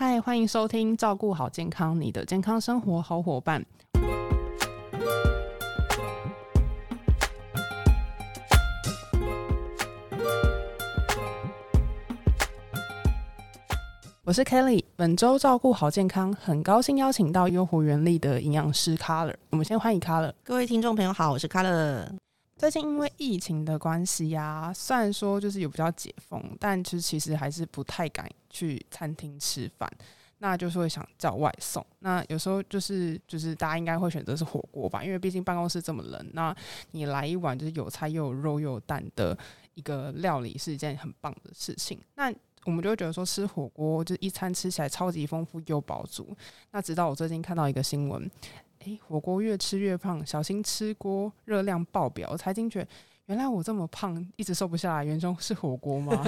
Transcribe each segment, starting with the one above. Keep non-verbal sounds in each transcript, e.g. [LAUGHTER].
嗨，欢迎收听《照顾好健康，你的健康生活好伙伴》。我是 Kelly，本周照顾好健康，很高兴邀请到优活原力的营养师 Color。我们先欢迎 Color。各位听众朋友好，我是 Color。最近因为疫情的关系呀，虽然说就是有比较解封，但其实其实还是不太敢去餐厅吃饭，那就是会想叫外送。那有时候就是就是大家应该会选择是火锅吧，因为毕竟办公室这么冷，那你来一碗就是有菜又有肉又有蛋的一个料理是一件很棒的事情。那我们就会觉得说吃火锅就一餐吃起来超级丰富又饱足。那直到我最近看到一个新闻。诶，火锅越吃越胖，小心吃锅热量爆表。我才惊觉，原来我这么胖，一直瘦不下来，原中是火锅吗？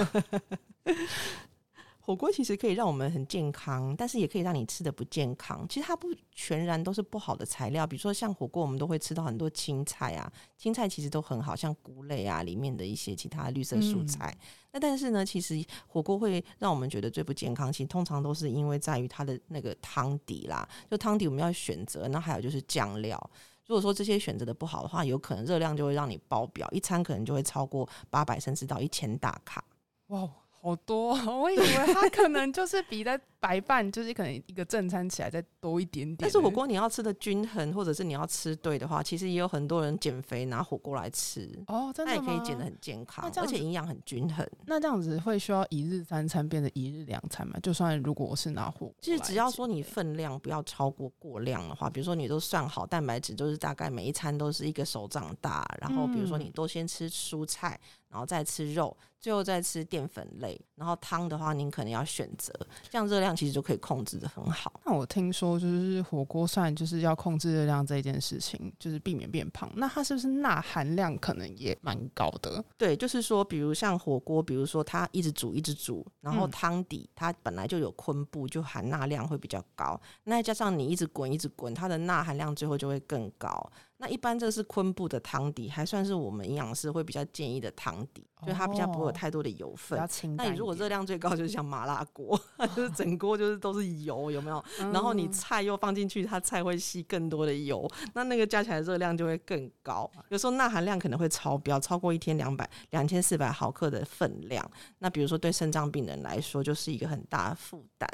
火锅其实可以让我们很健康，但是也可以让你吃的不健康。其实它不全然都是不好的材料，比如说像火锅，我们都会吃到很多青菜啊，青菜其实都很好，像菇类啊里面的一些其他绿色蔬菜。那但是呢，其实火锅会让我们觉得最不健康，其实通常都是因为在于它的那个汤底啦，就汤底我们要选择，那还有就是酱料。如果说这些选择的不好的话，有可能热量就会让你爆表，一餐可能就会超过八百甚至到一千大卡。哇！好多，[LAUGHS] 我以为他可能就是比在白饭，就是可能一个正餐起来再多一点点。但是火锅你要吃的均衡，或者是你要吃对的话，其实也有很多人减肥拿火锅来吃哦，真的也可以减的很健康，而且营养很均衡。那这样子会需要一日三餐变成一日两餐吗？就算如果我是拿火锅，其实只要说你分量不要超过过量的话，比如说你都算好蛋白质，就是大概每一餐都是一个手掌大，然后比如说你都先吃蔬菜。然后再吃肉，最后再吃淀粉类，然后汤的话，您可能要选择，这样热量其实就可以控制的很好。那我听说就是火锅算就是要控制热量这一件事情，就是避免变胖。那它是不是钠含量可能也蛮高的？对，就是说，比如像火锅，比如说它一直煮一直煮，然后汤底它本来就有昆布，就含钠量会比较高。那加上你一直滚一直滚，它的钠含量最后就会更高。那一般这是昆布的汤底，还算是我们营养师会比较建议的汤底，就它比较不会有太多的油分。那你如果热量最高，就是像麻辣锅，[LAUGHS] 就是整锅就是都是油，有没有？然后你菜又放进去，它菜会吸更多的油，那那个加起来热量就会更高。有时候钠含量可能会超标，超过一天两百两千四百毫克的分量。那比如说对肾脏病人来说，就是一个很大的负担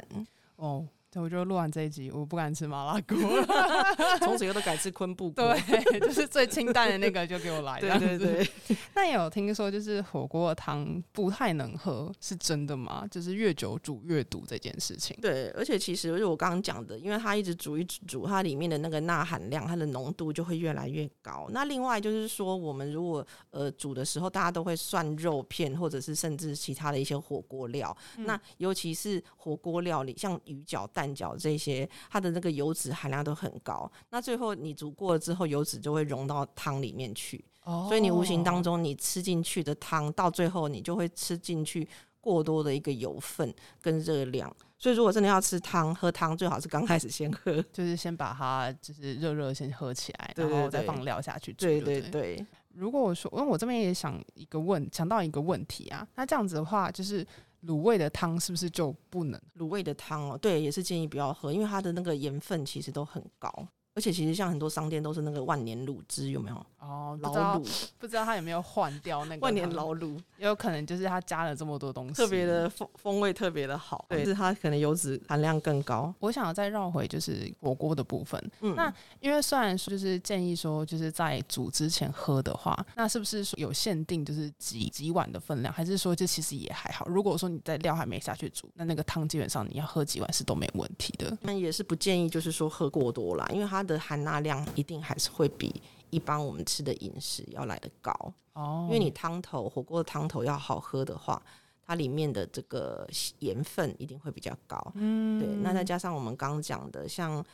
哦。对，我就录完这一集，我不敢吃麻辣锅，[LAUGHS] 从此以后都改吃昆布锅，对，就是最清淡的那个就给我来。[LAUGHS] 对对对。那也有听说，就是火锅的汤不太能喝，是真的吗？就是越久煮越毒这件事情。对，而且其实就我刚刚讲的，因为它一直煮一直煮，它里面的那个钠含量，它的浓度就会越来越高。那另外就是说，我们如果呃煮的时候，大家都会涮肉片，或者是甚至其他的一些火锅料，那尤其是火锅料理，像鱼饺。蛋饺这些，它的那个油脂含量都很高。那最后你煮过了之后，油脂就会融到汤里面去。哦，所以你无形当中你吃进去的汤，到最后你就会吃进去过多的一个油分跟热量。所以如果真的要吃汤，喝汤最好是刚开始先喝，就是先把它就是热热先喝起来，然后再放料下去。对对对。如果我说，因为我这边也想一个问，想到一个问题啊，那这样子的话，就是。卤味的汤是不是就不能？卤味的汤哦，对，也是建议不要喝，因为它的那个盐分其实都很高。而且其实像很多商店都是那个万年卤汁，有没有？哦，老卤，不知道他有没有换掉那个万年老卤，也有可能就是他加了这么多东西，特别的风风味特别的好，对，是它可能油脂含量更高。我想要再绕回就是火锅的部分，嗯，那因为虽然说就是建议说就是在煮之前喝的话，那是不是有限定就是几几碗的分量，还是说这其实也还好？如果说你在料还没下去煮，那那个汤基本上你要喝几碗是都没问题的。那也是不建议就是说喝过多啦，因为它。的含钠量一定还是会比一般我们吃的饮食要来的高哦，因为你汤头火锅的汤头要好喝的话，它里面的这个盐分一定会比较高。嗯，对。那再加上我们刚刚讲的，像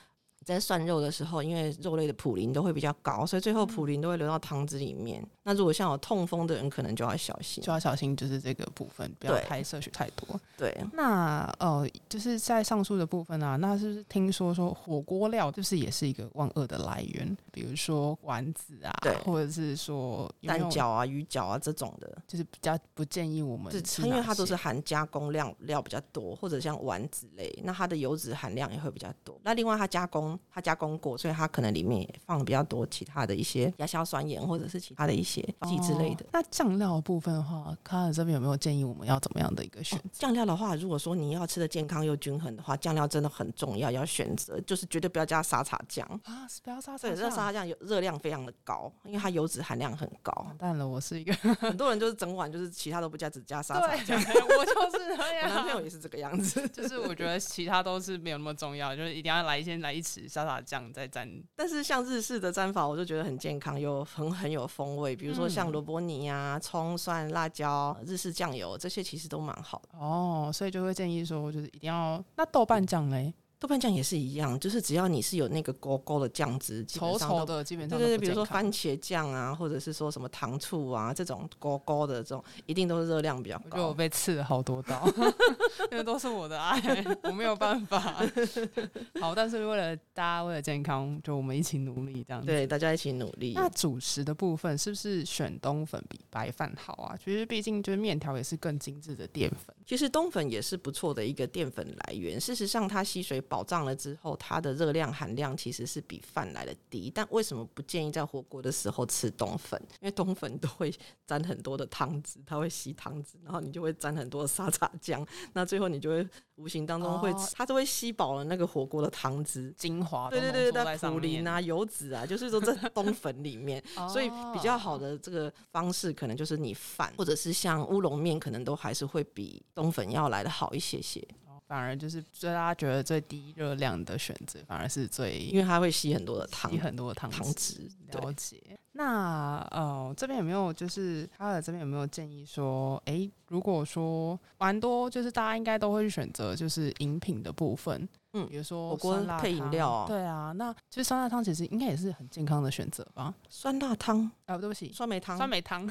在涮肉的时候，因为肉类的普林都会比较高，所以最后普林都会流到汤汁里面。那如果像有痛风的人，可能就要小心，就要小心，就是这个部分不要太摄取太多。对。那呃，就是在上述的部分啊，那是不是听说说火锅料就是也是一个万恶的来源？比如说丸子啊对，或者是说蛋饺啊、鱼饺啊这种的，就是比较不建议我们是吃，因为它都是含加工量料比较多，或者像丸子类，那它的油脂含量也会比较多。那另外它加工，它加工过，所以它可能里面也放比较多其他的一些亚硝酸盐或者是其他的一些剂之类的哦。那酱料部分的话，卡尔这边有没有建议我们要怎么样的一个选择？酱料的话，如果说你要吃的健康又均衡的话，酱料真的很重要，要选择就是绝对不要加沙茶酱。啊，不要沙茶对，这沙茶酱有热量非常的高，因为它油脂含量很高。完蛋了，我是一个很多人就是整碗就是其他都不加，只加沙茶对，酱。我就是那 [LAUGHS] 我男朋友。也是这个样子。就是我觉得其他都是没有那么重要，就是一定要来先来一匙沙茶酱再蘸。但是像日式的蘸法，我就觉得很健康，又很很有风味。比如说像嗯萝卜泥啊、葱、蒜、辣椒、日式酱油这些，其实都蛮好的。哦，所以就会建议说，就是一定要那豆瓣酱嘞，豆瓣酱也是一样，就是只要你是有那个勾勾的酱汁，稠稠的基本上对对对，比如说番茄酱啊，或者是说什么糖醋啊，这种勾勾的这种，一定都是热量比较高。我觉得我被刺了好多刀，[LAUGHS] 因为都是我的爱，[LAUGHS] 我没有办法。[LAUGHS] 好，但是为了大家为了健康，就我们一起努力这样子。对，大家一起努力。那主食的部分是不是选冬粉比白饭好啊？其实毕竟就是面条也是更精致的淀粉。其实冬粉也是不错的一个淀粉来源。事实上，它吸水保障了之后，它的热量含量其实是比饭来的低。但为什么不建议在火锅的时候吃冬粉？因为冬粉都会沾很多的汤汁，它会吸汤汁，然后你就会沾很多的沙茶酱，那最后你就会无形当中会，哦它就会吸饱了那个火锅的汤汁。精华对对对，都浓缩在在上面，普林啊、油脂啊，就是说在冬粉里面，[LAUGHS] 所以比较好哦的这个方式，可能就是你饭或者是像乌龙面，可能都还是会比冬粉要来的好一些些，哦反而就是最大家觉得最低热量的选择，反而是最因为它会吸很多的糖吸很多的糖糖脂。了，解。那呃，这边有没有就是他的这边有没有建议说，诶，如果说蛮多，就是大家应该都会去选择就是饮品的部分，嗯比如说火锅配饮料啊对啊，那其实酸辣汤其实应该也是很健康的选择吧？酸辣汤、啊，对不起，酸梅汤。酸梅汤，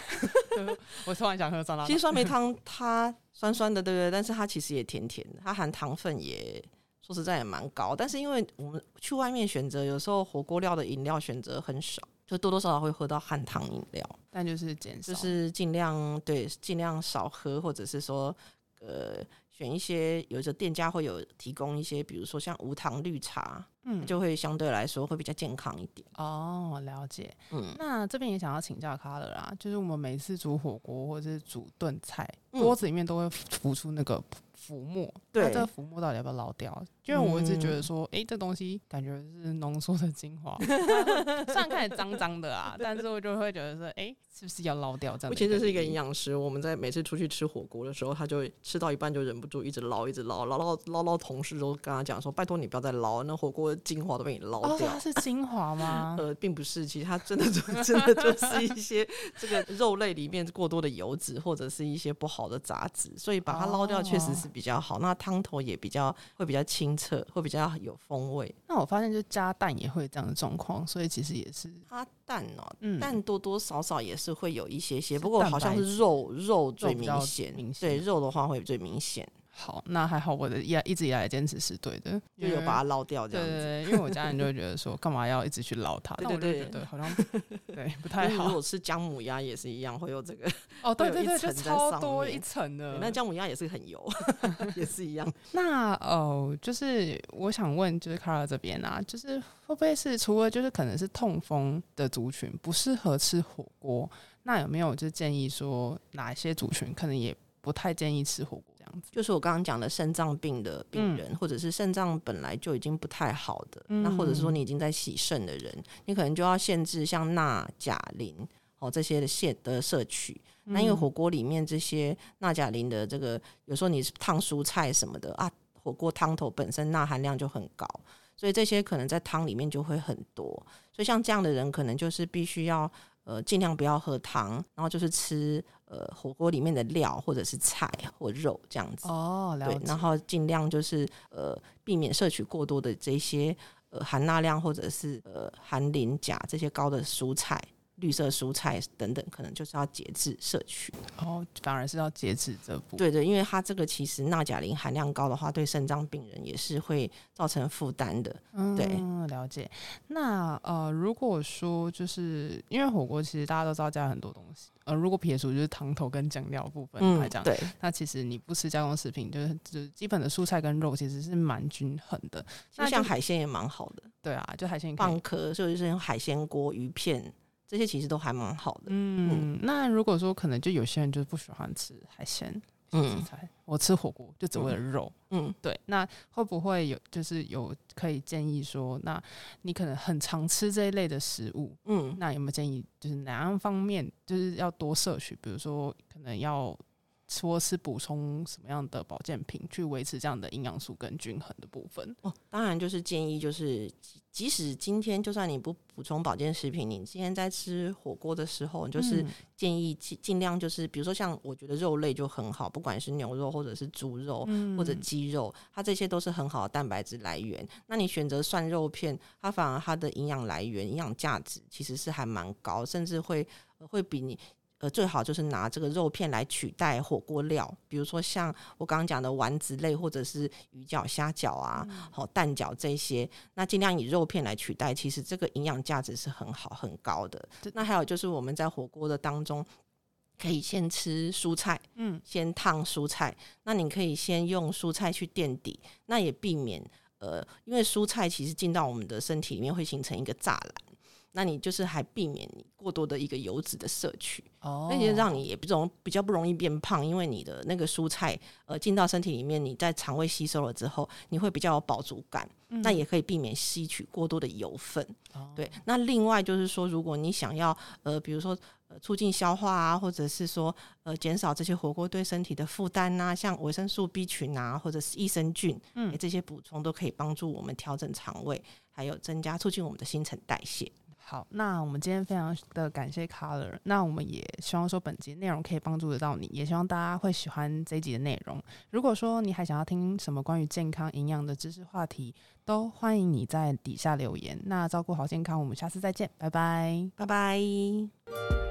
[LAUGHS] 我突然想喝酸辣汤。其实酸梅汤它酸酸的，对不对？但是它其实也甜甜的，它含糖分也说实在也蛮高。但是因为我们去外面选择，有时候火锅料的饮料选择很少，就多多少少会喝到含糖饮料。但就是减少，就是尽量对尽量少喝，或者是说呃选一些有的店家会有提供一些，比如说像无糖绿茶，嗯，就会相对来说会比较健康一点。哦，了解。嗯，那这边也想要请教卡了啦，就是我们每次煮火锅或者是煮炖菜，嗯锅子里面都会浮出那个浮沫，对那这个浮沫到底要不要捞掉？因为我一直觉得说，诶，这东西感觉是浓缩的精华，[LAUGHS] 虽然看起来脏脏的啊，但是我就会觉得说，诶，是不是要捞掉这样的？而且这是一个营。养师，我们在每次出去吃火锅的时候，他就吃到一半就忍不住一直捞，一直捞，捞捞捞捞，同事都跟他讲说：“拜托你不要再捞，那火锅的精华都被你捞哦，掉。它是精华吗？[LAUGHS] 呃，并不是，其实它真的就 [LAUGHS] 真的就是一些这个肉类里面过多的油脂，或者是一些不好的杂质，所以把它捞掉确实是比较好。那汤头也比较会比较清澈，会比较有风味。那我发现就加蛋也会这样的状况，所以其实也是，它蛋哦，嗯，蛋多多少少也是会有一些些，不过好像是肉肉最明显，明显对肉的话会最明显，好，那还好，我的一一直以来的坚持是对的，就有把它捞掉这样子。对，因为我家人就会觉得说，[LAUGHS] 干嘛要一直去捞它？对对对好像 [LAUGHS] 对不太好。如果吃姜母鸭也是一样，会有这个，[LAUGHS] 哦，对对对，就超多面一层的。那姜母鸭也是很油，也是一样。那哦，就是我想问，就是卡尔这边啊，就是会不会是除了就是可能是痛风的族群不适合吃火锅，那有没有就建议说哪一些族群可能也不太建议吃火锅这样子？就是我刚刚讲的肾脏病的病人，或者是肾脏本来就已经不太好的，嗯那或者是说你已经在洗肾的人，你可能就要限制像钠、钾、磷哦这些的限的摄取。那因为火锅里面这些钠、钾、磷的这个，有时候你是烫蔬菜什么的啊，火锅汤头本身钠含量就很高，所以这些可能在汤里面就会很多。所以像这样的人，可能就是必须要呃尽量不要喝汤，然后就是吃呃火锅里面的料或者是菜或肉这样子。哦，对，然后尽量就是呃避免摄取过多的这些呃含钠量或者是呃含磷钾这些高的蔬菜。绿色蔬菜等等，可能就是要节制摄取。哦，反而是要节制这步。对对，因为它这个其实钠钾磷含量高的话，对肾脏病人也是会造成负担的。对，了解。那呃，如果说就是因为火锅，其实大家都知道加很多东西。呃，如果撇除就是汤头跟酱料部分来讲，对，那其实你不吃加工食品，就是就是基本的蔬菜跟肉其实是蛮均衡的。那像海鲜也蛮好的。对啊，就海鲜蚌壳，就是用海鲜锅、鱼片。这些其实都还蛮好的。嗯，那如果说可能就有些人就是不喜欢吃海鲜，嗯，我吃火锅就只为了肉。嗯，对。那会不会有就是有可以建议说，那你可能很常吃这一类的食物，嗯，那有没有建议就是哪样方面就是要多摄取？比如说可能要。说是补充什么样的保健品去维持这样的营养素跟均衡的部分哦？当然就是建议，就是即使今天就算你不补充保健食品，你今天在吃火锅的时候，就是建议尽尽量就是比如说像我觉得肉类就很好，不管是牛肉或者是猪肉或者鸡肉，它这些都是很好的蛋白质来源。那你选择涮肉片，它反而它的营养来源、营养价值其实是还蛮高，甚至会会比你。呃，最好就是拿这个肉片来取代火锅料，比如说像我刚刚讲的丸子类，或者是鱼饺、虾饺啊，好蛋饺这些，那尽量以肉片来取代，其实这个营养价值是很好、很高的。那还有就是我们在火锅的当中，可以先吃蔬菜，嗯，先烫蔬菜。那你可以先用蔬菜去垫底，那也避免呃，因为蔬菜其实进到我们的身体里面会形成一个栅栏。那你就是还避免你过多的一个油脂的摄取，哦，那些让你也不容比较不容易变胖，因为你的那个蔬菜呃进到身体里面，你在肠胃吸收了之后，你会比较有饱足感，那也可以避免吸取过多的油分。对，那另外就是说，如果你想要呃，比如说呃促进消化啊，或者是说呃减少这些火锅对身体的负担呐，像维生素 B 群啊，或者是益生菌，嗯，这些补充都可以帮助我们调整肠胃，还有增加促进我们的新陈代谢。好，那我们今天非常的感谢 Color，那我们也希望说本集内容可以帮助得到你，也希望大家会喜欢这一集的内容。如果说你还想要听什么关于健康营养的知识话题，都欢迎你在底下留言。那照顾好健康，我们下次再见，拜拜，拜拜。